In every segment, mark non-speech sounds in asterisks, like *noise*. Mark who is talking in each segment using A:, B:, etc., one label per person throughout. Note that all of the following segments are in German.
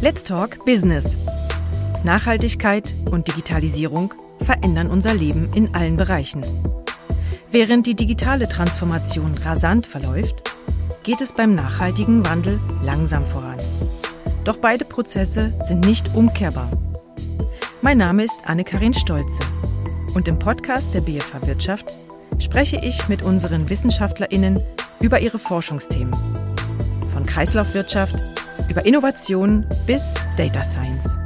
A: Let's Talk Business. Nachhaltigkeit und Digitalisierung verändern unser Leben in allen Bereichen. Während die digitale Transformation rasant verläuft, geht es beim nachhaltigen Wandel langsam voran. Doch beide Prozesse sind nicht umkehrbar. Mein Name ist Anne-Karin Stolze und im Podcast der BFH Wirtschaft spreche ich mit unseren WissenschaftlerInnen über ihre Forschungsthemen. Von Kreislaufwirtschaft über Innovation bis Data Science.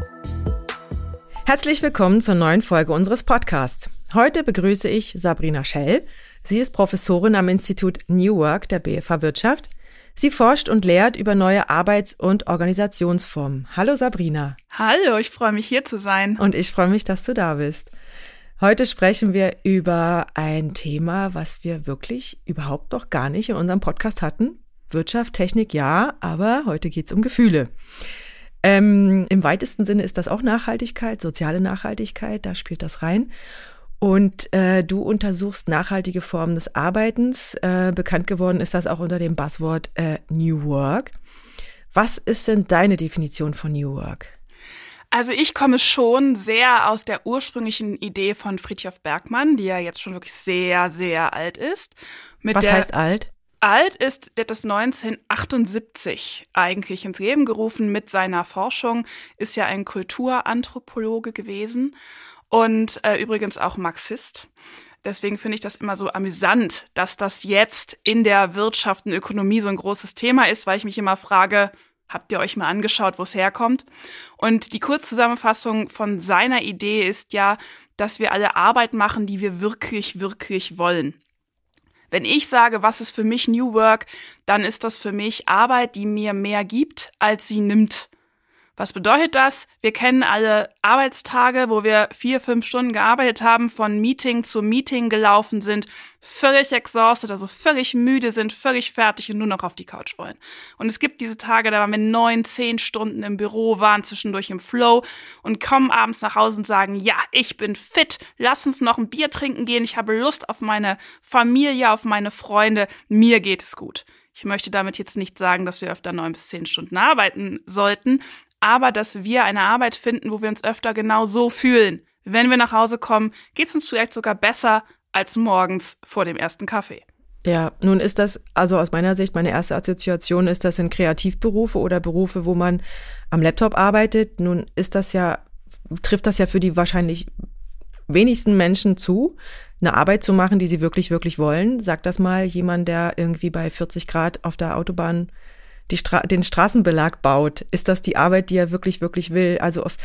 A: Herzlich willkommen zur neuen Folge unseres Podcasts. Heute begrüße ich Sabrina Schell. Sie ist Professorin am Institut New Work der BFH Wirtschaft. Sie forscht und lehrt über neue Arbeits- und Organisationsformen. Hallo Sabrina.
B: Hallo, ich freue mich hier zu sein.
A: Und ich freue mich, dass du da bist. Heute sprechen wir über ein Thema, was wir wirklich überhaupt noch gar nicht in unserem Podcast hatten. Wirtschaft, Technik ja, aber heute geht es um Gefühle. Ähm, Im weitesten Sinne ist das auch Nachhaltigkeit, soziale Nachhaltigkeit, da spielt das rein. Und äh, du untersuchst nachhaltige Formen des Arbeitens. Äh, bekannt geworden ist das auch unter dem Buzzword äh, New Work. Was ist denn deine Definition von New Work?
B: Also ich komme schon sehr aus der ursprünglichen Idee von Friedhof Bergmann, die ja jetzt schon wirklich sehr, sehr alt ist.
A: Was heißt alt?
B: Alt ist, der das 1978 eigentlich ins Leben gerufen mit seiner Forschung, ist ja ein Kulturanthropologe gewesen und äh, übrigens auch Marxist. Deswegen finde ich das immer so amüsant, dass das jetzt in der Wirtschaft und Ökonomie so ein großes Thema ist, weil ich mich immer frage, habt ihr euch mal angeschaut, wo es herkommt? Und die Kurzzusammenfassung von seiner Idee ist ja, dass wir alle Arbeit machen, die wir wirklich, wirklich wollen. Wenn ich sage, was ist für mich New Work, dann ist das für mich Arbeit, die mir mehr gibt, als sie nimmt. Was bedeutet das? Wir kennen alle Arbeitstage, wo wir vier, fünf Stunden gearbeitet haben, von Meeting zu Meeting gelaufen sind, völlig exhausted, also völlig müde sind, völlig fertig und nur noch auf die Couch wollen. Und es gibt diese Tage, da waren wir neun, zehn Stunden im Büro, waren zwischendurch im Flow und kommen abends nach Hause und sagen, ja, ich bin fit, lass uns noch ein Bier trinken gehen, ich habe Lust auf meine Familie, auf meine Freunde, mir geht es gut. Ich möchte damit jetzt nicht sagen, dass wir öfter neun bis zehn Stunden arbeiten sollten, aber dass wir eine Arbeit finden, wo wir uns öfter genau so fühlen. Wenn wir nach Hause kommen, geht es uns vielleicht sogar besser als morgens vor dem ersten Kaffee.
A: Ja, nun ist das, also aus meiner Sicht, meine erste Assoziation ist das in Kreativberufe oder Berufe, wo man am Laptop arbeitet. Nun ist das ja, trifft das ja für die wahrscheinlich wenigsten Menschen zu, eine Arbeit zu machen, die sie wirklich, wirklich wollen. Sagt das mal jemand, der irgendwie bei 40 Grad auf der Autobahn Stra den Straßenbelag baut, ist das die Arbeit, die er wirklich, wirklich will? Also auf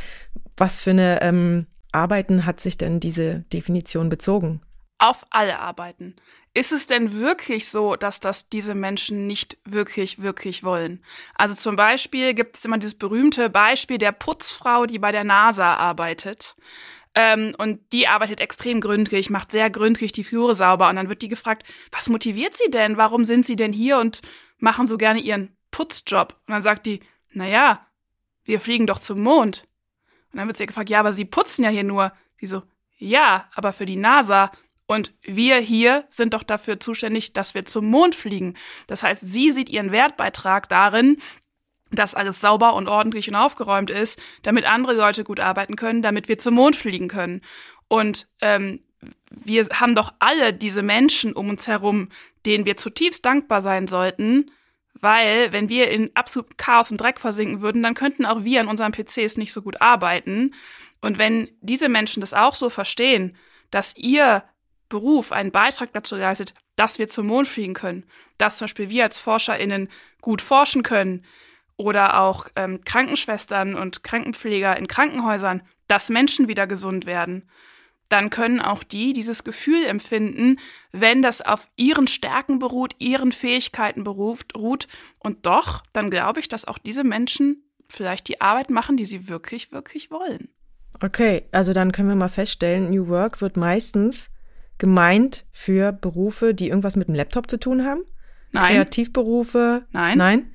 A: was für eine ähm, Arbeiten hat sich denn diese Definition bezogen?
B: Auf alle Arbeiten. Ist es denn wirklich so, dass das diese Menschen nicht wirklich, wirklich wollen? Also zum Beispiel gibt es immer dieses berühmte Beispiel der Putzfrau, die bei der NASA arbeitet. Ähm, und die arbeitet extrem gründlich, macht sehr gründlich die Flure sauber. Und dann wird die gefragt, was motiviert sie denn? Warum sind sie denn hier und machen so gerne ihren Putzjob. Und dann sagt die, na ja, wir fliegen doch zum Mond. Und dann wird sie gefragt, ja, aber Sie putzen ja hier nur. Die so, ja, aber für die NASA. Und wir hier sind doch dafür zuständig, dass wir zum Mond fliegen. Das heißt, sie sieht ihren Wertbeitrag darin, dass alles sauber und ordentlich und aufgeräumt ist, damit andere Leute gut arbeiten können, damit wir zum Mond fliegen können. Und ähm, wir haben doch alle diese Menschen um uns herum, denen wir zutiefst dankbar sein sollten, weil, wenn wir in absolut Chaos und Dreck versinken würden, dann könnten auch wir an unseren PCs nicht so gut arbeiten. Und wenn diese Menschen das auch so verstehen, dass ihr Beruf einen Beitrag dazu leistet, dass wir zum Mond fliegen können, dass zum Beispiel wir als ForscherInnen gut forschen können oder auch ähm, Krankenschwestern und Krankenpfleger in Krankenhäusern, dass Menschen wieder gesund werden, dann können auch die dieses Gefühl empfinden, wenn das auf ihren Stärken beruht, ihren Fähigkeiten beruft, ruht. Und doch, dann glaube ich, dass auch diese Menschen vielleicht die Arbeit machen, die sie wirklich, wirklich wollen.
A: Okay, also dann können wir mal feststellen, New Work wird meistens gemeint für Berufe, die irgendwas mit dem Laptop zu tun haben.
B: Nein.
A: Kreativberufe.
B: Nein.
A: Nein.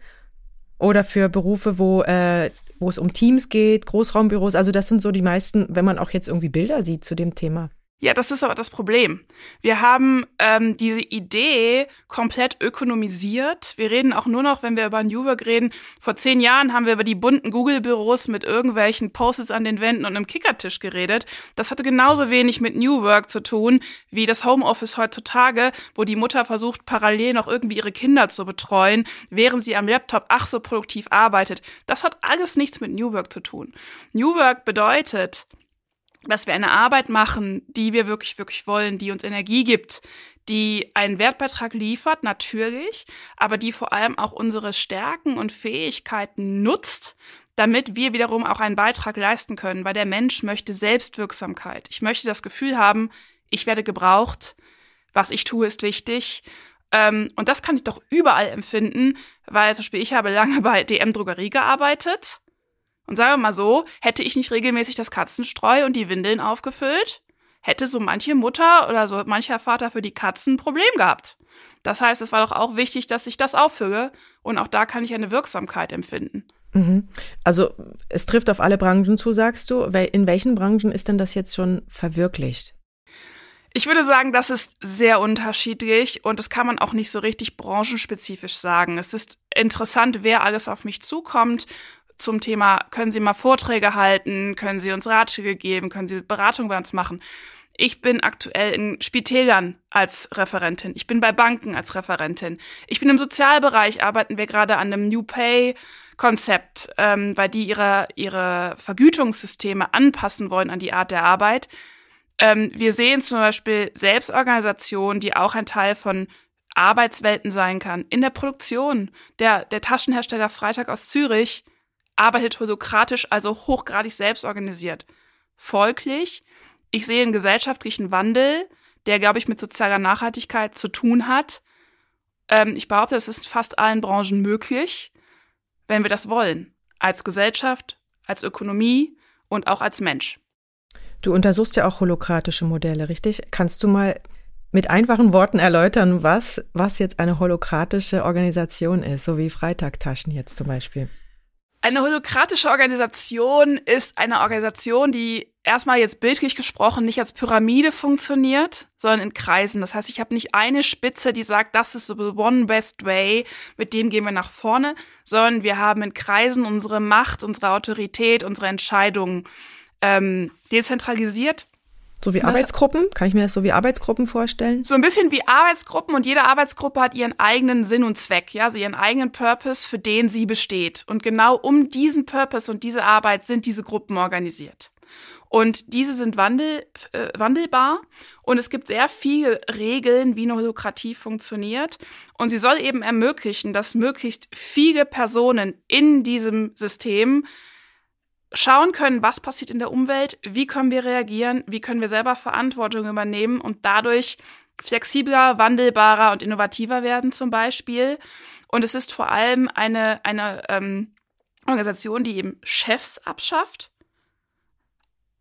A: Oder für Berufe, wo äh, wo es um Teams geht, Großraumbüros. Also das sind so die meisten, wenn man auch jetzt irgendwie Bilder sieht zu dem Thema.
B: Ja, das ist aber das Problem. Wir haben ähm, diese Idee komplett ökonomisiert. Wir reden auch nur noch, wenn wir über New Work reden. Vor zehn Jahren haben wir über die bunten Google-Büros mit irgendwelchen Post-its an den Wänden und einem Kickertisch geredet. Das hatte genauso wenig mit New Work zu tun wie das Homeoffice heutzutage, wo die Mutter versucht, parallel noch irgendwie ihre Kinder zu betreuen, während sie am Laptop ach so produktiv arbeitet. Das hat alles nichts mit New Work zu tun. New Work bedeutet, dass wir eine Arbeit machen, die wir wirklich, wirklich wollen, die uns Energie gibt, die einen Wertbeitrag liefert, natürlich, aber die vor allem auch unsere Stärken und Fähigkeiten nutzt, damit wir wiederum auch einen Beitrag leisten können, weil der Mensch möchte Selbstwirksamkeit. Ich möchte das Gefühl haben, ich werde gebraucht, was ich tue, ist wichtig. Ähm, und das kann ich doch überall empfinden, weil zum Beispiel ich habe lange bei DM Drogerie gearbeitet und sagen wir mal so, hätte ich nicht regelmäßig das Katzenstreu und die Windeln aufgefüllt, hätte so manche Mutter oder so mancher Vater für die Katzen ein Problem gehabt. Das heißt, es war doch auch wichtig, dass ich das auffülle und auch da kann ich eine Wirksamkeit empfinden.
A: Mhm. Also es trifft auf alle Branchen zu, sagst du. In welchen Branchen ist denn das jetzt schon verwirklicht?
B: Ich würde sagen, das ist sehr unterschiedlich und das kann man auch nicht so richtig branchenspezifisch sagen. Es ist interessant, wer alles auf mich zukommt zum Thema, können Sie mal Vorträge halten, können Sie uns Ratschläge geben, können Sie Beratung bei uns machen. Ich bin aktuell in Spitälern als Referentin. Ich bin bei Banken als Referentin. Ich bin im Sozialbereich, arbeiten wir gerade an einem New Pay Konzept, ähm, weil die ihre, ihre Vergütungssysteme anpassen wollen an die Art der Arbeit. Ähm, wir sehen zum Beispiel Selbstorganisationen, die auch ein Teil von Arbeitswelten sein kann. In der Produktion. Der, der Taschenhersteller Freitag aus Zürich arbeitet holokratisch, also hochgradig selbstorganisiert. Folglich, ich sehe einen gesellschaftlichen Wandel, der, glaube ich, mit sozialer Nachhaltigkeit zu tun hat. Ähm, ich behaupte, es ist fast allen Branchen möglich, wenn wir das wollen. Als Gesellschaft, als Ökonomie und auch als Mensch.
A: Du untersuchst ja auch holokratische Modelle, richtig? Kannst du mal mit einfachen Worten erläutern, was, was jetzt eine holokratische Organisation ist, so wie Freitagtaschen jetzt zum Beispiel?
B: Eine holokratische Organisation ist eine Organisation, die erstmal jetzt bildlich gesprochen nicht als Pyramide funktioniert, sondern in Kreisen. Das heißt, ich habe nicht eine Spitze, die sagt, das ist the one best way, mit dem gehen wir nach vorne, sondern wir haben in Kreisen unsere Macht, unsere Autorität, unsere Entscheidungen ähm, dezentralisiert
A: so wie Arbeitsgruppen? Kann ich mir das so wie Arbeitsgruppen vorstellen?
B: So ein bisschen wie Arbeitsgruppen und jede Arbeitsgruppe hat ihren eigenen Sinn und Zweck, ja, also ihren eigenen Purpose, für den sie besteht. Und genau um diesen Purpose und diese Arbeit sind diese Gruppen organisiert. Und diese sind wandel, äh, wandelbar und es gibt sehr viele Regeln, wie eine Holokratie funktioniert. Und sie soll eben ermöglichen, dass möglichst viele Personen in diesem System schauen können, was passiert in der Umwelt, wie können wir reagieren, wie können wir selber Verantwortung übernehmen und dadurch flexibler, wandelbarer und innovativer werden zum Beispiel. Und es ist vor allem eine, eine ähm, Organisation, die eben Chefs abschafft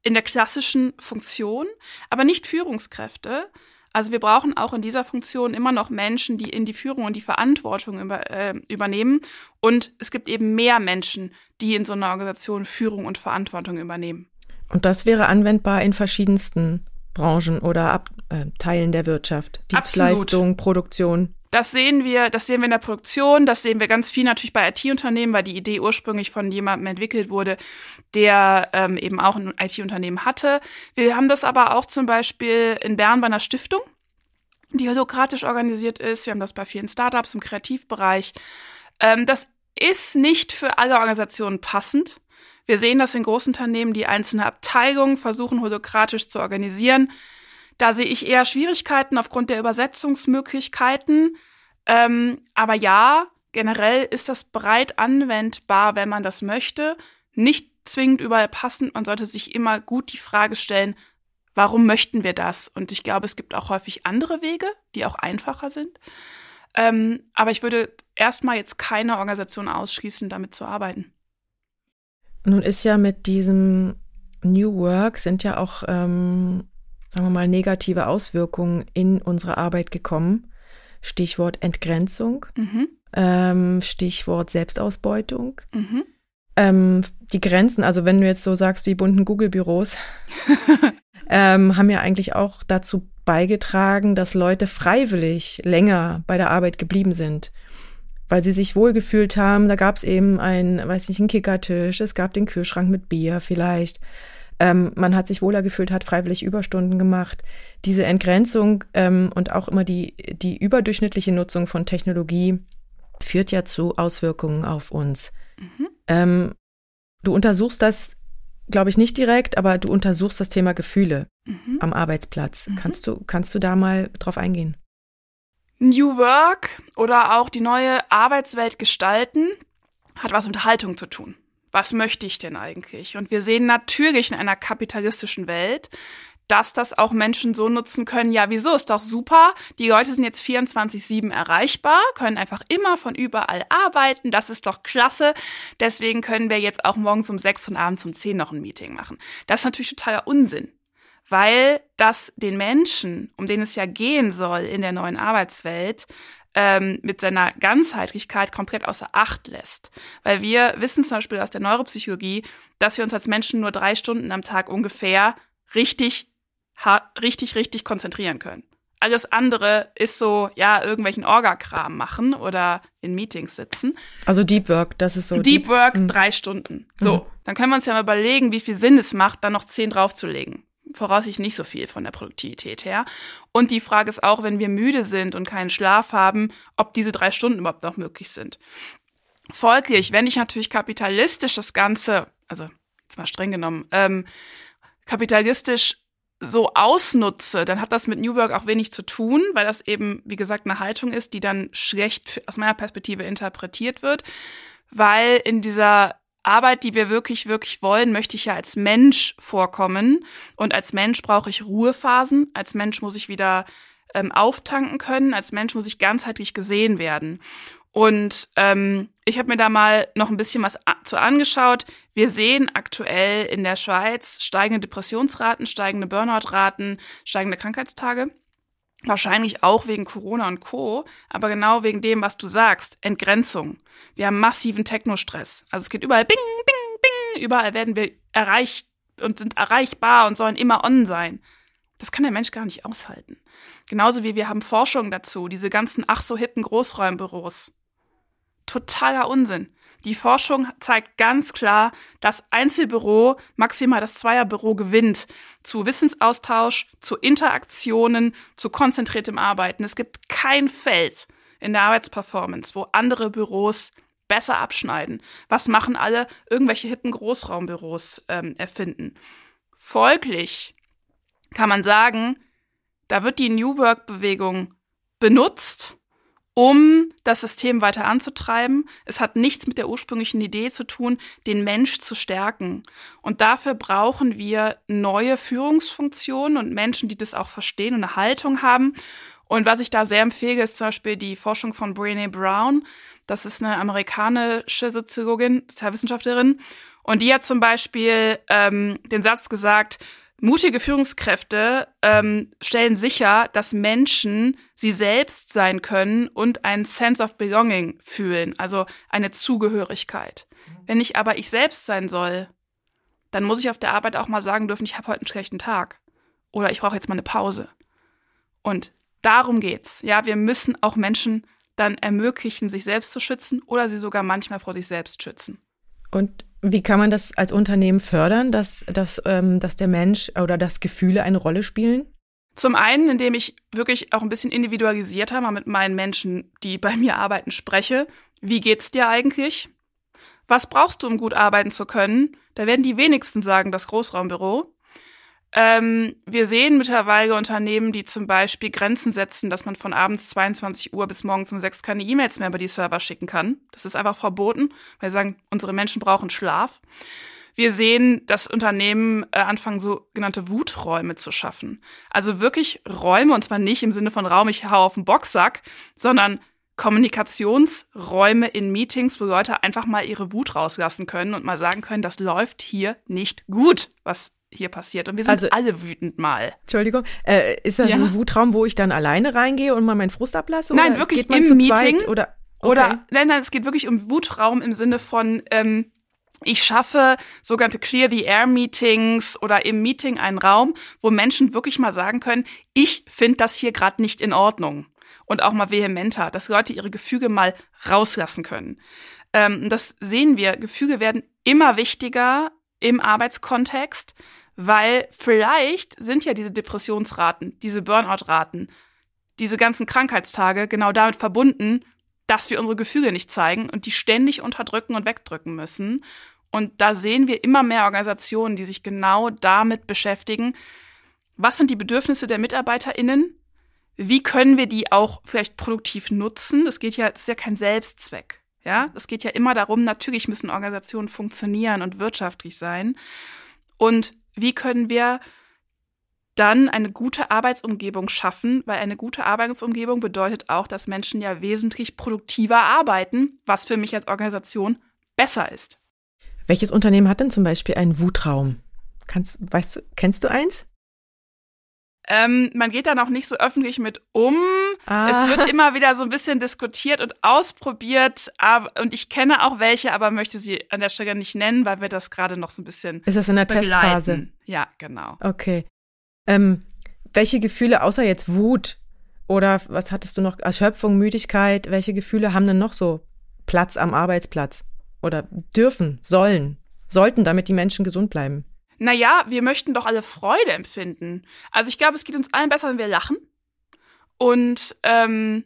B: in der klassischen Funktion, aber nicht Führungskräfte, also wir brauchen auch in dieser Funktion immer noch Menschen, die in die Führung und die Verantwortung über, äh, übernehmen. Und es gibt eben mehr Menschen, die in so einer Organisation Führung und Verantwortung übernehmen.
A: Und das wäre anwendbar in verschiedensten Branchen oder Ab äh, Teilen der Wirtschaft. Dienstleistung, Absolut. Produktion.
B: Das sehen wir, das sehen wir in der Produktion, das sehen wir ganz viel natürlich bei IT-Unternehmen, weil die Idee ursprünglich von jemandem entwickelt wurde, der ähm, eben auch ein IT-Unternehmen hatte. Wir haben das aber auch zum Beispiel in Bern bei einer Stiftung, die holokratisch organisiert ist. Wir haben das bei vielen Startups im Kreativbereich. Ähm, das ist nicht für alle Organisationen passend. Wir sehen das in Großunternehmen, die einzelne Abteilungen versuchen, holokratisch zu organisieren. Da sehe ich eher Schwierigkeiten aufgrund der Übersetzungsmöglichkeiten. Ähm, aber ja, generell ist das breit anwendbar, wenn man das möchte. Nicht zwingend überall passend. Man sollte sich immer gut die Frage stellen, warum möchten wir das? Und ich glaube, es gibt auch häufig andere Wege, die auch einfacher sind. Ähm, aber ich würde erstmal jetzt keine Organisation ausschließen, damit zu arbeiten.
A: Nun ist ja mit diesem New Work sind ja auch ähm, sagen wir mal, negative Auswirkungen in unsere Arbeit gekommen. Stichwort Entgrenzung, mhm. ähm, Stichwort Selbstausbeutung. Mhm. Ähm, die Grenzen, also wenn du jetzt so sagst, die bunten Google-Büros, *laughs* ähm, haben ja eigentlich auch dazu beigetragen, dass Leute freiwillig länger bei der Arbeit geblieben sind weil sie sich wohlgefühlt haben. Da gab es eben ein, weiß nicht, einen Kickertisch, es gab den Kühlschrank mit Bier vielleicht. Ähm, man hat sich wohler gefühlt, hat freiwillig Überstunden gemacht. Diese Entgrenzung ähm, und auch immer die, die überdurchschnittliche Nutzung von Technologie führt ja zu Auswirkungen auf uns. Mhm. Ähm, du untersuchst das, glaube ich, nicht direkt, aber du untersuchst das Thema Gefühle mhm. am Arbeitsplatz. Mhm. Kannst du, kannst du da mal drauf eingehen?
B: New Work oder auch die neue Arbeitswelt gestalten hat was mit Haltung zu tun. Was möchte ich denn eigentlich? Und wir sehen natürlich in einer kapitalistischen Welt, dass das auch Menschen so nutzen können, ja, wieso, ist doch super, die Leute sind jetzt 24-7 erreichbar, können einfach immer von überall arbeiten, das ist doch klasse, deswegen können wir jetzt auch morgens um sechs und abends um zehn noch ein Meeting machen. Das ist natürlich totaler Unsinn weil das den Menschen, um den es ja gehen soll in der neuen Arbeitswelt, ähm, mit seiner Ganzheitlichkeit komplett außer Acht lässt. Weil wir wissen zum Beispiel aus der Neuropsychologie, dass wir uns als Menschen nur drei Stunden am Tag ungefähr richtig, richtig, richtig konzentrieren können. Alles andere ist so, ja, irgendwelchen Orgakram machen oder in Meetings sitzen.
A: Also Deep Work, das ist so.
B: Deep, Deep Work, mh. drei Stunden. So, mhm. dann können wir uns ja mal überlegen, wie viel Sinn es macht, dann noch zehn draufzulegen voraussichtlich nicht so viel von der Produktivität her. Und die Frage ist auch, wenn wir müde sind und keinen Schlaf haben, ob diese drei Stunden überhaupt noch möglich sind. Folglich, wenn ich natürlich kapitalistisch das Ganze, also jetzt mal streng genommen, ähm, kapitalistisch so ausnutze, dann hat das mit New Work auch wenig zu tun, weil das eben, wie gesagt, eine Haltung ist, die dann schlecht aus meiner Perspektive interpretiert wird, weil in dieser Arbeit, die wir wirklich, wirklich wollen, möchte ich ja als Mensch vorkommen. Und als Mensch brauche ich Ruhephasen. Als Mensch muss ich wieder ähm, auftanken können. Als Mensch muss ich ganzheitlich gesehen werden. Und ähm, ich habe mir da mal noch ein bisschen was zu angeschaut. Wir sehen aktuell in der Schweiz steigende Depressionsraten, steigende Burnout-Raten, steigende Krankheitstage. Wahrscheinlich auch wegen Corona und Co., aber genau wegen dem, was du sagst, Entgrenzung. Wir haben massiven Technostress. Also es geht überall bing, bing, bing, überall werden wir erreicht und sind erreichbar und sollen immer on sein. Das kann der Mensch gar nicht aushalten. Genauso wie wir haben Forschung dazu, diese ganzen ach so hippen Großräumbüros. Totaler Unsinn. Die Forschung zeigt ganz klar, dass Einzelbüro maximal das Zweierbüro gewinnt. Zu Wissensaustausch, zu Interaktionen, zu konzentriertem Arbeiten. Es gibt kein Feld in der Arbeitsperformance, wo andere Büros besser abschneiden. Was machen alle? Irgendwelche hippen Großraumbüros ähm, erfinden. Folglich kann man sagen, da wird die New Work-Bewegung benutzt, um das System weiter anzutreiben. Es hat nichts mit der ursprünglichen Idee zu tun, den Mensch zu stärken. Und dafür brauchen wir neue Führungsfunktionen und Menschen, die das auch verstehen und eine Haltung haben. Und was ich da sehr empfehle, ist zum Beispiel die Forschung von Brené Brown. Das ist eine amerikanische Soziologin, Sozialwissenschaftlerin. Und die hat zum Beispiel ähm, den Satz gesagt, Mutige Führungskräfte ähm, stellen sicher, dass Menschen sie selbst sein können und einen Sense of Belonging fühlen, also eine Zugehörigkeit. Wenn ich aber ich selbst sein soll, dann muss ich auf der Arbeit auch mal sagen dürfen, ich habe heute einen schlechten Tag oder ich brauche jetzt mal eine Pause. Und darum geht's. Ja, wir müssen auch Menschen dann ermöglichen, sich selbst zu schützen oder sie sogar manchmal vor sich selbst schützen.
A: Und wie kann man das als Unternehmen fördern, dass, dass, ähm, dass der Mensch oder dass Gefühle eine Rolle spielen?
B: Zum einen, indem ich wirklich auch ein bisschen individualisierter mal mit meinen Menschen, die *laughs* bei mir arbeiten, spreche. Wie geht's dir eigentlich? Was brauchst du, um gut arbeiten zu können? Da werden die wenigsten sagen, das Großraumbüro. Ähm, wir sehen mittlerweile Unternehmen, die zum Beispiel Grenzen setzen, dass man von abends 22 Uhr bis morgens um 6 keine E-Mails mehr über die Server schicken kann. Das ist einfach verboten, weil sie sagen, unsere Menschen brauchen Schlaf. Wir sehen, dass Unternehmen äh, anfangen, sogenannte Wuträume zu schaffen. Also wirklich Räume, und zwar nicht im Sinne von Raum, ich hau auf den Boxsack, sondern Kommunikationsräume in Meetings, wo Leute einfach mal ihre Wut rauslassen können und mal sagen können, das läuft hier nicht gut, was hier passiert. Und wir sind also, alle wütend mal.
A: Entschuldigung, äh, ist das ja. ein Wutraum, wo ich dann alleine reingehe und mal meinen Frust ablasse?
B: Nein, wirklich im Meeting. Oder, okay. oder, nein, nein, es geht wirklich um Wutraum im Sinne von, ähm, Ich schaffe sogenannte Clear the Air Meetings oder im Meeting einen Raum, wo Menschen wirklich mal sagen können, ich finde das hier gerade nicht in Ordnung. Und auch mal vehementer, dass Leute ihre Gefüge mal rauslassen können. Ähm, das sehen wir. Gefüge werden immer wichtiger im Arbeitskontext, weil vielleicht sind ja diese Depressionsraten, diese Burnout-Raten, diese ganzen Krankheitstage genau damit verbunden, dass wir unsere Gefüge nicht zeigen und die ständig unterdrücken und wegdrücken müssen. Und da sehen wir immer mehr Organisationen, die sich genau damit beschäftigen. Was sind die Bedürfnisse der MitarbeiterInnen? Wie können wir die auch vielleicht produktiv nutzen? Das geht ja, das ist ja kein Selbstzweck. Ja, es geht ja immer darum, natürlich müssen Organisationen funktionieren und wirtschaftlich sein. Und wie können wir dann eine gute Arbeitsumgebung schaffen, weil eine gute Arbeitsumgebung bedeutet auch, dass Menschen ja wesentlich produktiver arbeiten, was für mich als Organisation besser ist.
A: Welches Unternehmen hat denn zum Beispiel einen Wutraum? Kannst, weißt kennst du eins?
B: Ähm, man geht da noch nicht so öffentlich mit um. Ah. Es wird immer wieder so ein bisschen diskutiert und ausprobiert. Aber, und ich kenne auch welche, aber möchte sie an der Stelle nicht nennen, weil wir das gerade noch so ein bisschen.
A: Ist das in der begleiten. Testphase?
B: Ja, genau.
A: Okay. Ähm, welche Gefühle außer jetzt Wut oder was hattest du noch? Erschöpfung, Müdigkeit. Welche Gefühle haben denn noch so Platz am Arbeitsplatz? Oder dürfen, sollen, sollten, damit die Menschen gesund bleiben?
B: naja, wir möchten doch alle Freude empfinden. Also ich glaube, es geht uns allen besser, wenn wir lachen. Und ähm,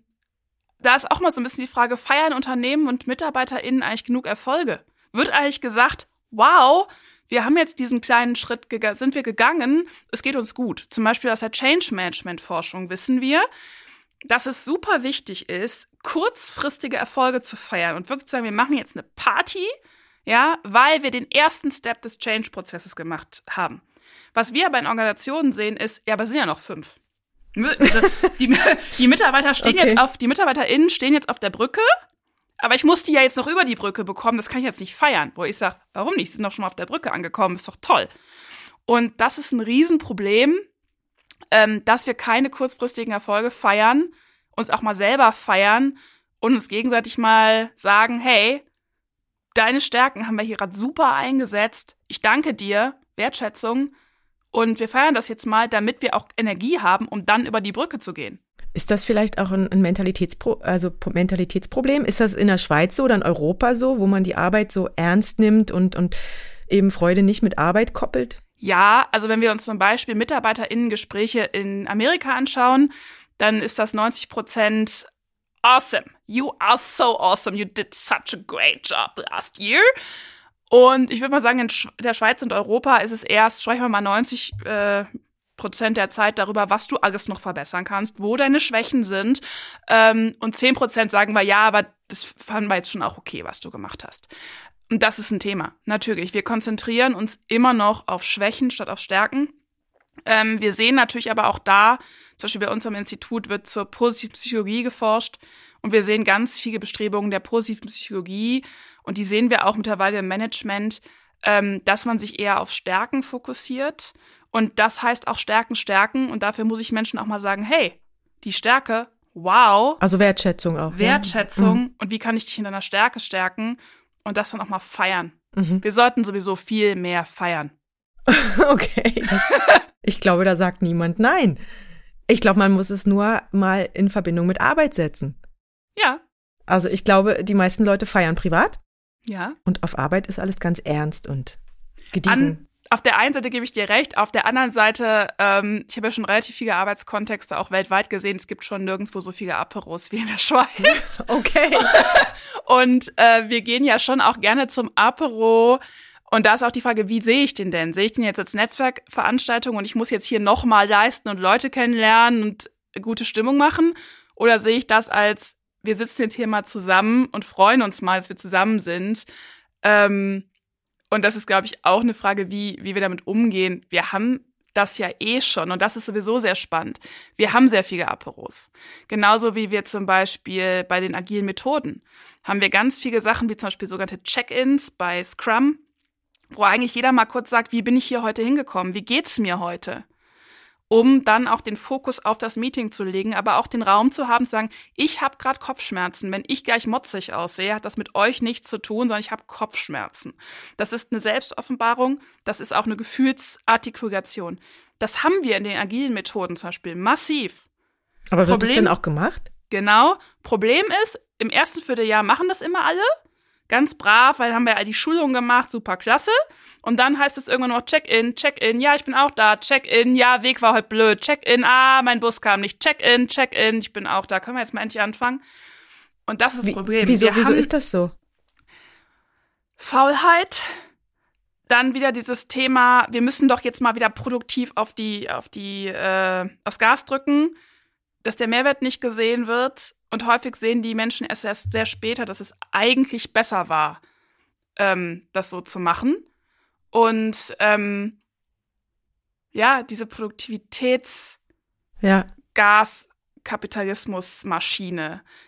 B: da ist auch mal so ein bisschen die Frage, feiern Unternehmen und MitarbeiterInnen eigentlich genug Erfolge? Wird eigentlich gesagt, wow, wir haben jetzt diesen kleinen Schritt, sind wir gegangen, es geht uns gut. Zum Beispiel aus der Change Management Forschung wissen wir, dass es super wichtig ist, kurzfristige Erfolge zu feiern und wirklich zu sagen, wir machen jetzt eine Party, ja, weil wir den ersten Step des Change-Prozesses gemacht haben. Was wir aber in Organisationen sehen, ist, ja, aber es sind ja noch fünf. Also, die, *laughs* die Mitarbeiter stehen okay. jetzt auf, die MitarbeiterInnen stehen jetzt auf der Brücke, aber ich muss die ja jetzt noch über die Brücke bekommen, das kann ich jetzt nicht feiern. Wo ich sage, warum nicht? Sie sind doch schon mal auf der Brücke angekommen, ist doch toll. Und das ist ein Riesenproblem, ähm, dass wir keine kurzfristigen Erfolge feiern, uns auch mal selber feiern und uns gegenseitig mal sagen, hey, deine Stärken haben wir hier gerade super eingesetzt. Ich danke dir, Wertschätzung. Und wir feiern das jetzt mal, damit wir auch Energie haben, um dann über die Brücke zu gehen.
A: Ist das vielleicht auch ein, ein Mentalitätspro also Mentalitätsproblem? Ist das in der Schweiz so oder in Europa so, wo man die Arbeit so ernst nimmt und, und eben Freude nicht mit Arbeit koppelt?
B: Ja, also wenn wir uns zum Beispiel MitarbeiterInnen-Gespräche in Amerika anschauen, dann ist das 90 Prozent awesome. You are so awesome. You did such a great job last year. Und ich würde mal sagen, in der Schweiz und Europa ist es erst, sprechen wir mal 90 äh, Prozent der Zeit darüber, was du alles noch verbessern kannst, wo deine Schwächen sind. Ähm, und 10 Prozent sagen wir, ja, aber das fanden wir jetzt schon auch okay, was du gemacht hast. Und das ist ein Thema. Natürlich. Wir konzentrieren uns immer noch auf Schwächen statt auf Stärken. Ähm, wir sehen natürlich aber auch da, zum Beispiel bei uns am Institut wird zur positiven Psychologie geforscht und wir sehen ganz viele Bestrebungen der positiven Psychologie und die sehen wir auch mittlerweile im Management, ähm, dass man sich eher auf Stärken fokussiert und das heißt auch Stärken stärken und dafür muss ich Menschen auch mal sagen, hey, die Stärke, wow.
A: Also Wertschätzung auch.
B: Wertschätzung ja. mhm. und wie kann ich dich in deiner Stärke stärken und das dann auch mal feiern. Mhm. Wir sollten sowieso viel mehr feiern. *laughs*
A: okay. Das, ich glaube, da sagt niemand nein. Ich glaube, man muss es nur mal in Verbindung mit Arbeit setzen.
B: Ja.
A: Also ich glaube, die meisten Leute feiern privat.
B: Ja.
A: Und auf Arbeit ist alles ganz ernst und gediegen.
B: An, auf der einen Seite gebe ich dir recht, auf der anderen Seite, ähm, ich habe ja schon relativ viele Arbeitskontexte auch weltweit gesehen. Es gibt schon nirgendwo so viele Aperos wie in der Schweiz. *laughs*
A: Okay. *laughs*
B: und äh, wir gehen ja schon auch gerne zum Apero und da ist auch die Frage, wie sehe ich den denn? Sehe ich den jetzt als Netzwerkveranstaltung und ich muss jetzt hier nochmal leisten und Leute kennenlernen und gute Stimmung machen? Oder sehe ich das als, wir sitzen jetzt hier mal zusammen und freuen uns mal, dass wir zusammen sind? Ähm, und das ist, glaube ich, auch eine Frage, wie, wie wir damit umgehen. Wir haben das ja eh schon und das ist sowieso sehr spannend. Wir haben sehr viele Aperos. Genauso wie wir zum Beispiel bei den agilen Methoden haben wir ganz viele Sachen, wie zum Beispiel sogenannte Check-ins bei Scrum, wo eigentlich jeder mal kurz sagt, wie bin ich hier heute hingekommen? Wie geht's mir heute? um dann auch den Fokus auf das Meeting zu legen, aber auch den Raum zu haben, zu sagen, ich habe gerade Kopfschmerzen. Wenn ich gleich motzig aussehe, hat das mit euch nichts zu tun, sondern ich habe Kopfschmerzen. Das ist eine Selbstoffenbarung, das ist auch eine Gefühlsartikulation. Das haben wir in den agilen Methoden zum Beispiel massiv.
A: Aber wird Problem, das denn auch gemacht?
B: Genau. Problem ist, im ersten Vierteljahr machen das immer alle. Ganz brav, weil haben wir ja die Schulung gemacht, super klasse. Und dann heißt es irgendwann noch Check-in, Check-in, ja, ich bin auch da, Check-in, ja, Weg war heute blöd, Check-in, ah, mein Bus kam nicht, Check-in, Check-in, ich bin auch da. Können wir jetzt mal endlich anfangen? Und das ist das Problem.
A: Wieso, wir wieso ist das so?
B: Faulheit, dann wieder dieses Thema, wir müssen doch jetzt mal wieder produktiv auf die, auf die, äh, aufs Gas drücken, dass der Mehrwert nicht gesehen wird. Und häufig sehen die Menschen erst, erst sehr später, dass es eigentlich besser war, ähm, das so zu machen. Und ähm, ja, diese Produktivitäts
A: ja.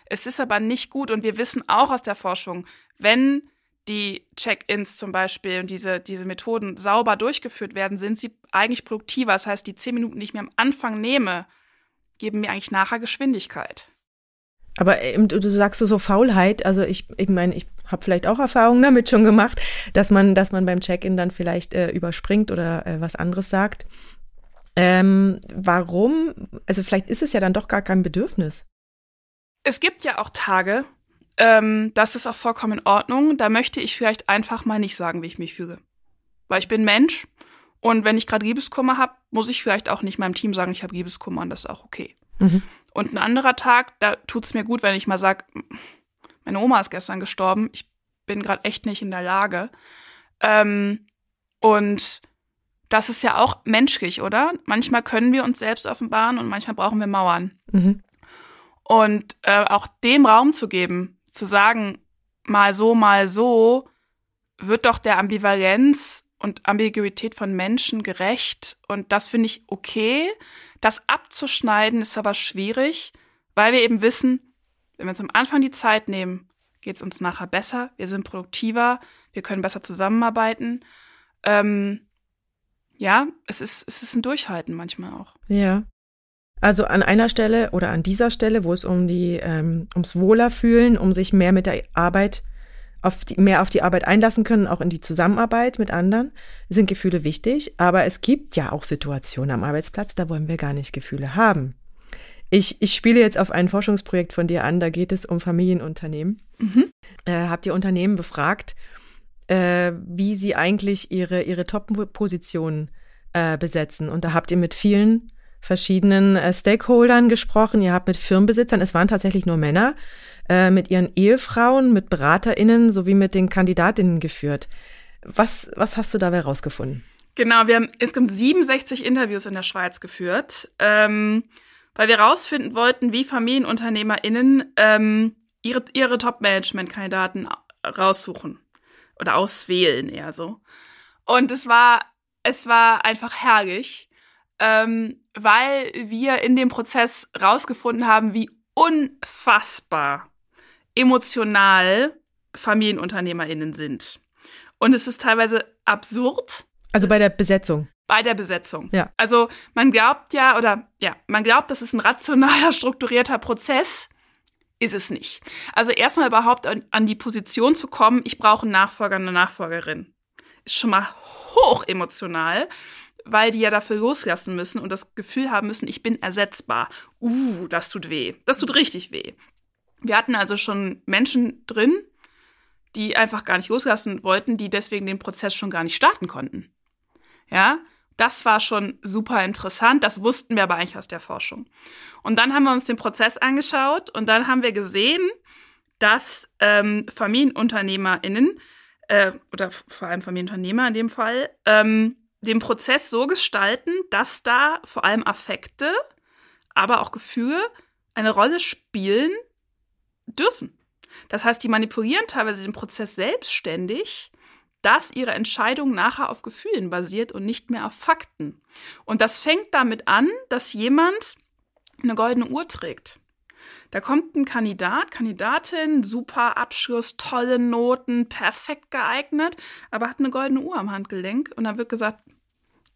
B: Es ist aber nicht gut und wir wissen auch aus der Forschung, wenn die Check-ins zum Beispiel und diese, diese Methoden sauber durchgeführt werden, sind sie eigentlich produktiver. Das heißt, die zehn Minuten, die ich mir am Anfang nehme, geben mir eigentlich nachher Geschwindigkeit.
A: Aber ähm, du sagst so Faulheit, also ich, ich meine, ich habe vielleicht auch Erfahrungen damit schon gemacht, dass man, dass man beim Check-in dann vielleicht äh, überspringt oder äh, was anderes sagt. Ähm, warum? Also vielleicht ist es ja dann doch gar kein Bedürfnis.
B: Es gibt ja auch Tage, ähm, das ist auch vollkommen in Ordnung. Da möchte ich vielleicht einfach mal nicht sagen, wie ich mich fühle. Weil ich bin Mensch und wenn ich gerade Liebeskummer habe, muss ich vielleicht auch nicht meinem Team sagen, ich habe Liebeskummer und das ist auch okay. Mhm. Und ein anderer Tag, da tut es mir gut, wenn ich mal sage, meine Oma ist gestern gestorben, ich bin gerade echt nicht in der Lage. Ähm, und das ist ja auch menschlich, oder? Manchmal können wir uns selbst offenbaren und manchmal brauchen wir Mauern. Mhm. Und äh, auch dem Raum zu geben, zu sagen, mal so, mal so, wird doch der Ambivalenz und Ambiguität von Menschen gerecht. Und das finde ich okay. Das abzuschneiden ist aber schwierig, weil wir eben wissen, wenn wir uns am Anfang die Zeit nehmen, geht es uns nachher besser, wir sind produktiver, wir können besser zusammenarbeiten. Ähm, ja, es ist, es ist ein Durchhalten manchmal auch.
A: Ja. Also an einer Stelle oder an dieser Stelle, wo es um die ähm, ums Wohlerfühlen, um sich mehr mit der Arbeit auf die, mehr auf die Arbeit einlassen können, auch in die Zusammenarbeit mit anderen, sind Gefühle wichtig. Aber es gibt ja auch Situationen am Arbeitsplatz, da wollen wir gar nicht Gefühle haben. Ich, ich spiele jetzt auf ein Forschungsprojekt von dir an, da geht es um Familienunternehmen. Mhm. Äh, habt ihr Unternehmen befragt, äh, wie sie eigentlich ihre, ihre Top-Positionen äh, besetzen? Und da habt ihr mit vielen verschiedenen äh, Stakeholdern gesprochen, ihr habt mit Firmenbesitzern, es waren tatsächlich nur Männer, äh, mit ihren Ehefrauen, mit BeraterInnen sowie mit den KandidatInnen geführt. Was, was hast du dabei rausgefunden?
B: Genau, wir haben insgesamt 67 Interviews in der Schweiz geführt, ähm, weil wir rausfinden wollten, wie FamilienunternehmerInnen ähm, ihre, ihre Top-Management-Kandidaten raussuchen oder auswählen eher so. Und es war, es war einfach herrlich, ähm, weil wir in dem Prozess rausgefunden haben, wie unfassbar emotional FamilienunternehmerInnen sind. Und es ist teilweise absurd.
A: Also bei der Besetzung.
B: Bei der Besetzung.
A: Ja.
B: Also man glaubt ja, oder ja, man glaubt, das ist ein rationaler, *laughs* strukturierter Prozess. Ist es nicht. Also erstmal überhaupt an, an die Position zu kommen, ich brauche einen Nachfolger, eine Nachfolgerin. Ist schon mal hoch emotional weil die ja dafür loslassen müssen und das Gefühl haben müssen, ich bin ersetzbar. Uh, das tut weh. Das tut richtig weh. Wir hatten also schon Menschen drin, die einfach gar nicht loslassen wollten, die deswegen den Prozess schon gar nicht starten konnten. Ja, das war schon super interessant. Das wussten wir aber eigentlich aus der Forschung. Und dann haben wir uns den Prozess angeschaut und dann haben wir gesehen, dass ähm, FamilienunternehmerInnen äh, oder vor allem Familienunternehmer in dem Fall ähm, den Prozess so gestalten, dass da vor allem Affekte, aber auch Gefühle eine Rolle spielen dürfen. Das heißt, die manipulieren teilweise den Prozess selbstständig, dass ihre Entscheidung nachher auf Gefühlen basiert und nicht mehr auf Fakten. Und das fängt damit an, dass jemand eine goldene Uhr trägt. Da kommt ein Kandidat, Kandidatin, super Abschluss, tolle Noten, perfekt geeignet, aber hat eine goldene Uhr am Handgelenk und dann wird gesagt,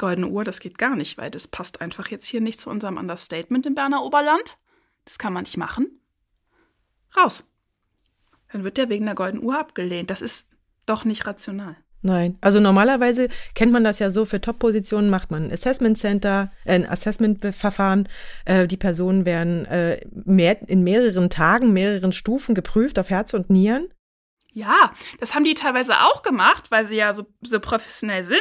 B: Goldene Uhr, das geht gar nicht, weil das passt einfach jetzt hier nicht zu unserem Understatement im Berner Oberland. Das kann man nicht machen. Raus. Dann wird der wegen der Goldenen Uhr abgelehnt. Das ist doch nicht rational.
A: Nein, also normalerweise kennt man das ja so, für Top-Positionen macht man ein Assessment Center, äh, ein Assessment-Verfahren. Äh, die Personen werden äh, mehr, in mehreren Tagen, mehreren Stufen geprüft auf Herz und Nieren.
B: Ja, das haben die teilweise auch gemacht, weil sie ja so, so professionell sind.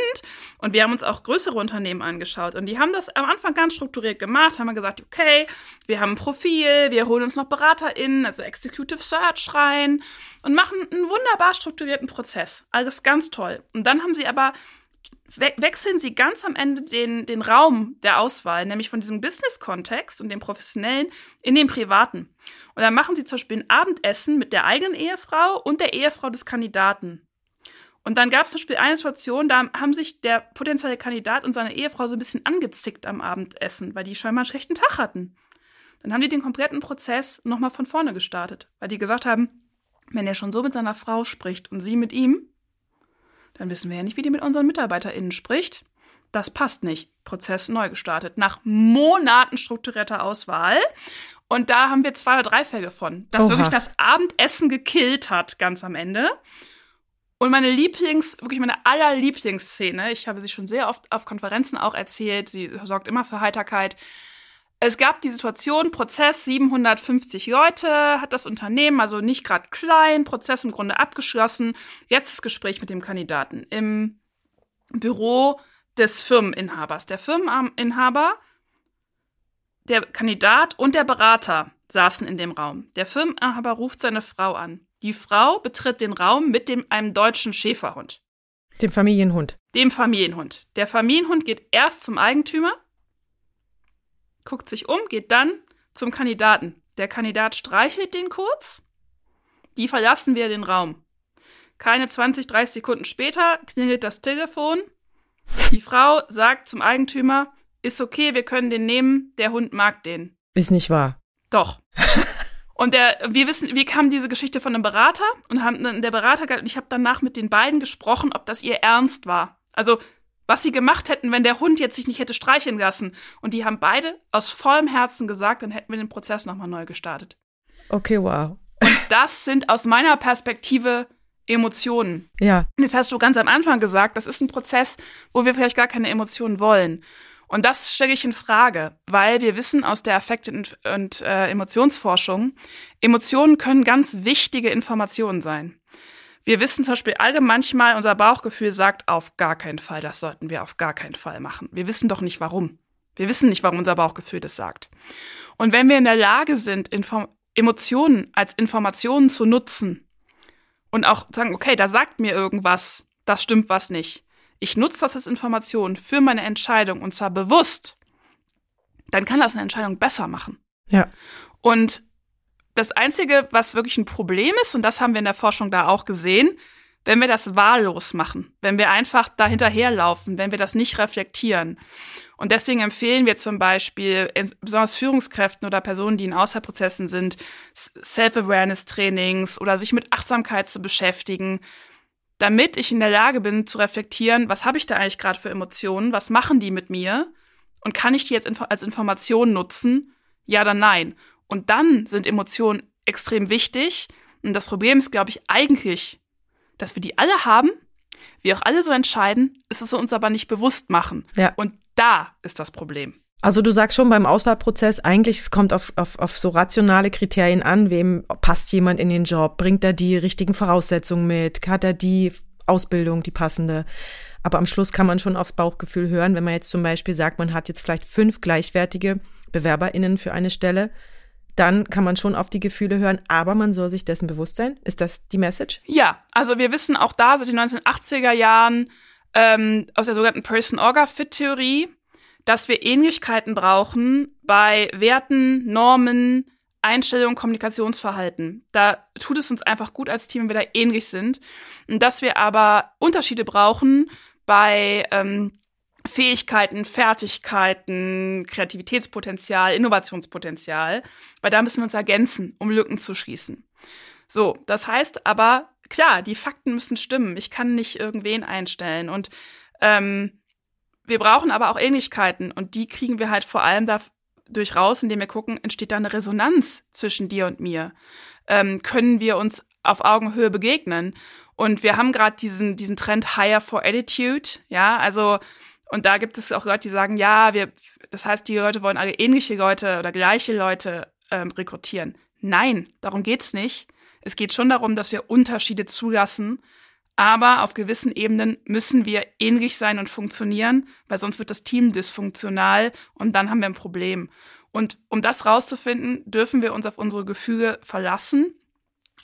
B: Und wir haben uns auch größere Unternehmen angeschaut. Und die haben das am Anfang ganz strukturiert gemacht, haben gesagt, okay, wir haben ein Profil, wir holen uns noch BeraterInnen, also Executive Search rein und machen einen wunderbar strukturierten Prozess. Alles ganz toll. Und dann haben sie aber we wechseln sie ganz am Ende den, den Raum der Auswahl, nämlich von diesem Business-Kontext und dem professionellen in den privaten. Und dann machen sie zum Beispiel ein Abendessen mit der eigenen Ehefrau und der Ehefrau des Kandidaten. Und dann gab es zum Beispiel eine Situation, da haben sich der potenzielle Kandidat und seine Ehefrau so ein bisschen angezickt am Abendessen, weil die scheinbar einen schlechten Tag hatten. Dann haben die den kompletten Prozess nochmal von vorne gestartet, weil die gesagt haben, wenn er schon so mit seiner Frau spricht und sie mit ihm, dann wissen wir ja nicht, wie die mit unseren MitarbeiterInnen spricht. Das passt nicht. Prozess neu gestartet. Nach Monaten strukturierter Auswahl. Und da haben wir zwei oder drei Fälle von, dass Oha. wirklich das Abendessen gekillt hat, ganz am Ende. Und meine Lieblings, wirklich meine allerlieblingsszene, ich habe sie schon sehr oft auf Konferenzen auch erzählt, sie sorgt immer für Heiterkeit, es gab die Situation, Prozess 750 Leute hat das Unternehmen, also nicht gerade klein, Prozess im Grunde abgeschlossen. Jetzt das Gespräch mit dem Kandidaten im Büro des Firmeninhabers. Der Firmeninhaber, der Kandidat und der Berater saßen in dem Raum. Der Firmeninhaber ruft seine Frau an. Die Frau betritt den Raum mit dem, einem deutschen Schäferhund.
A: Dem Familienhund.
B: Dem Familienhund. Der Familienhund geht erst zum Eigentümer, guckt sich um, geht dann zum Kandidaten. Der Kandidat streichelt den kurz. Die verlassen wir den Raum. Keine 20, 30 Sekunden später klingelt das Telefon. Die Frau sagt zum Eigentümer, ist okay, wir können den nehmen, der Hund mag den.
A: Ist nicht wahr.
B: Doch. *laughs* Und der, wir wissen, wir kamen diese Geschichte von einem Berater und haben der Berater, ich habe danach mit den beiden gesprochen, ob das ihr Ernst war. Also was sie gemacht hätten, wenn der Hund jetzt sich nicht hätte streicheln lassen. Und die haben beide aus vollem Herzen gesagt, dann hätten wir den Prozess nochmal neu gestartet.
A: Okay, wow.
B: Und das sind aus meiner Perspektive Emotionen.
A: Ja.
B: Jetzt hast du ganz am Anfang gesagt, das ist ein Prozess, wo wir vielleicht gar keine Emotionen wollen. Und das stelle ich in Frage, weil wir wissen aus der Affekt- und, und äh, Emotionsforschung, Emotionen können ganz wichtige Informationen sein. Wir wissen zum Beispiel alle manchmal, unser Bauchgefühl sagt auf gar keinen Fall, das sollten wir auf gar keinen Fall machen. Wir wissen doch nicht warum. Wir wissen nicht, warum unser Bauchgefühl das sagt. Und wenn wir in der Lage sind, Inform Emotionen als Informationen zu nutzen und auch sagen, okay, da sagt mir irgendwas, das stimmt was nicht. Ich nutze das als Information für meine Entscheidung und zwar bewusst, dann kann das eine Entscheidung besser machen.
A: Ja.
B: Und das Einzige, was wirklich ein Problem ist, und das haben wir in der Forschung da auch gesehen, wenn wir das wahllos machen, wenn wir einfach da hinterherlaufen, wenn wir das nicht reflektieren. Und deswegen empfehlen wir zum Beispiel, besonders Führungskräften oder Personen, die in Außerprozessen sind, Self-Awareness-Trainings oder sich mit Achtsamkeit zu beschäftigen, damit ich in der Lage bin zu reflektieren, was habe ich da eigentlich gerade für Emotionen, was machen die mit mir und kann ich die jetzt als Information nutzen? Ja oder nein? Und dann sind Emotionen extrem wichtig. Und das Problem ist, glaube ich, eigentlich, dass wir die alle haben, wir auch alle so entscheiden, ist es uns aber nicht bewusst machen.
A: Ja.
B: Und da ist das Problem.
A: Also du sagst schon beim Auswahlprozess, eigentlich es kommt auf, auf, auf so rationale Kriterien an, wem passt jemand in den Job, bringt er die richtigen Voraussetzungen mit, hat er die Ausbildung, die passende. Aber am Schluss kann man schon aufs Bauchgefühl hören, wenn man jetzt zum Beispiel sagt, man hat jetzt vielleicht fünf gleichwertige BewerberInnen für eine Stelle dann kann man schon auf die Gefühle hören, aber man soll sich dessen bewusst sein. Ist das die Message?
B: Ja, also wir wissen auch da seit den 1980er Jahren ähm, aus der sogenannten Person-Orga-Fit-Theorie, dass wir Ähnlichkeiten brauchen bei Werten, Normen, Einstellungen, Kommunikationsverhalten. Da tut es uns einfach gut als Team, wenn wir da ähnlich sind. Und dass wir aber Unterschiede brauchen bei ähm, Fähigkeiten, Fertigkeiten, Kreativitätspotenzial, Innovationspotenzial, weil da müssen wir uns ergänzen, um Lücken zu schließen. So, das heißt aber, klar, die Fakten müssen stimmen. Ich kann nicht irgendwen einstellen. Und ähm, wir brauchen aber auch Ähnlichkeiten und die kriegen wir halt vor allem dadurch raus, indem wir gucken, entsteht da eine Resonanz zwischen dir und mir? Ähm, können wir uns auf Augenhöhe begegnen? Und wir haben gerade diesen, diesen Trend Higher for Attitude, ja, also und da gibt es auch Leute, die sagen, ja, wir, das heißt, die Leute wollen alle ähnliche Leute oder gleiche Leute ähm, rekrutieren. Nein, darum geht's nicht. Es geht schon darum, dass wir Unterschiede zulassen, aber auf gewissen Ebenen müssen wir ähnlich sein und funktionieren, weil sonst wird das Team dysfunktional und dann haben wir ein Problem. Und um das rauszufinden, dürfen wir uns auf unsere Gefühle verlassen,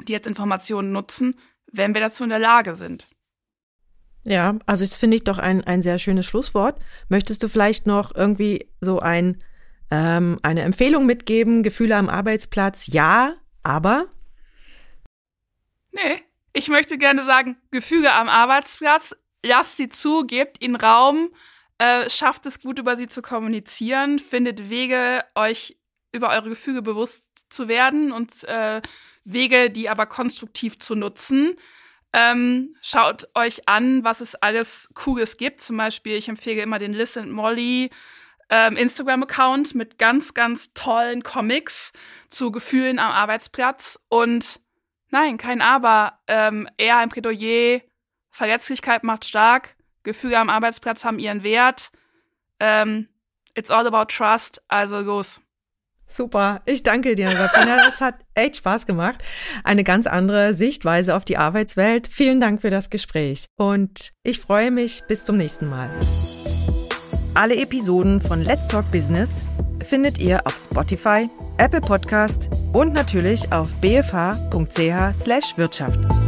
B: die jetzt Informationen nutzen, wenn wir dazu in der Lage sind.
A: Ja, also das finde ich doch ein, ein sehr schönes Schlusswort. Möchtest du vielleicht noch irgendwie so ein, ähm, eine Empfehlung mitgeben? Gefühle am Arbeitsplatz, ja, aber?
B: Nee, ich möchte gerne sagen, Gefühle am Arbeitsplatz, lasst sie zu, gebt ihnen Raum, äh, schafft es gut, über sie zu kommunizieren, findet Wege, euch über eure Gefühle bewusst zu werden und äh, Wege, die aber konstruktiv zu nutzen. Ähm, schaut euch an, was es alles Cooles gibt. Zum Beispiel, ich empfehle immer den Listen Molly ähm, Instagram-Account mit ganz, ganz tollen Comics zu Gefühlen am Arbeitsplatz. Und nein, kein Aber. Ähm, eher ein Plädoyer. Verletzlichkeit macht stark. Gefühle am Arbeitsplatz haben ihren Wert. Ähm, it's all about trust. Also los.
A: Super, ich danke dir, Sabrina. *laughs* Das hat echt Spaß gemacht. Eine ganz andere Sichtweise auf die Arbeitswelt. Vielen Dank für das Gespräch. Und ich freue mich bis zum nächsten Mal. Alle Episoden von Let's Talk Business findet ihr auf Spotify, Apple Podcast und natürlich auf bfh.ch/wirtschaft.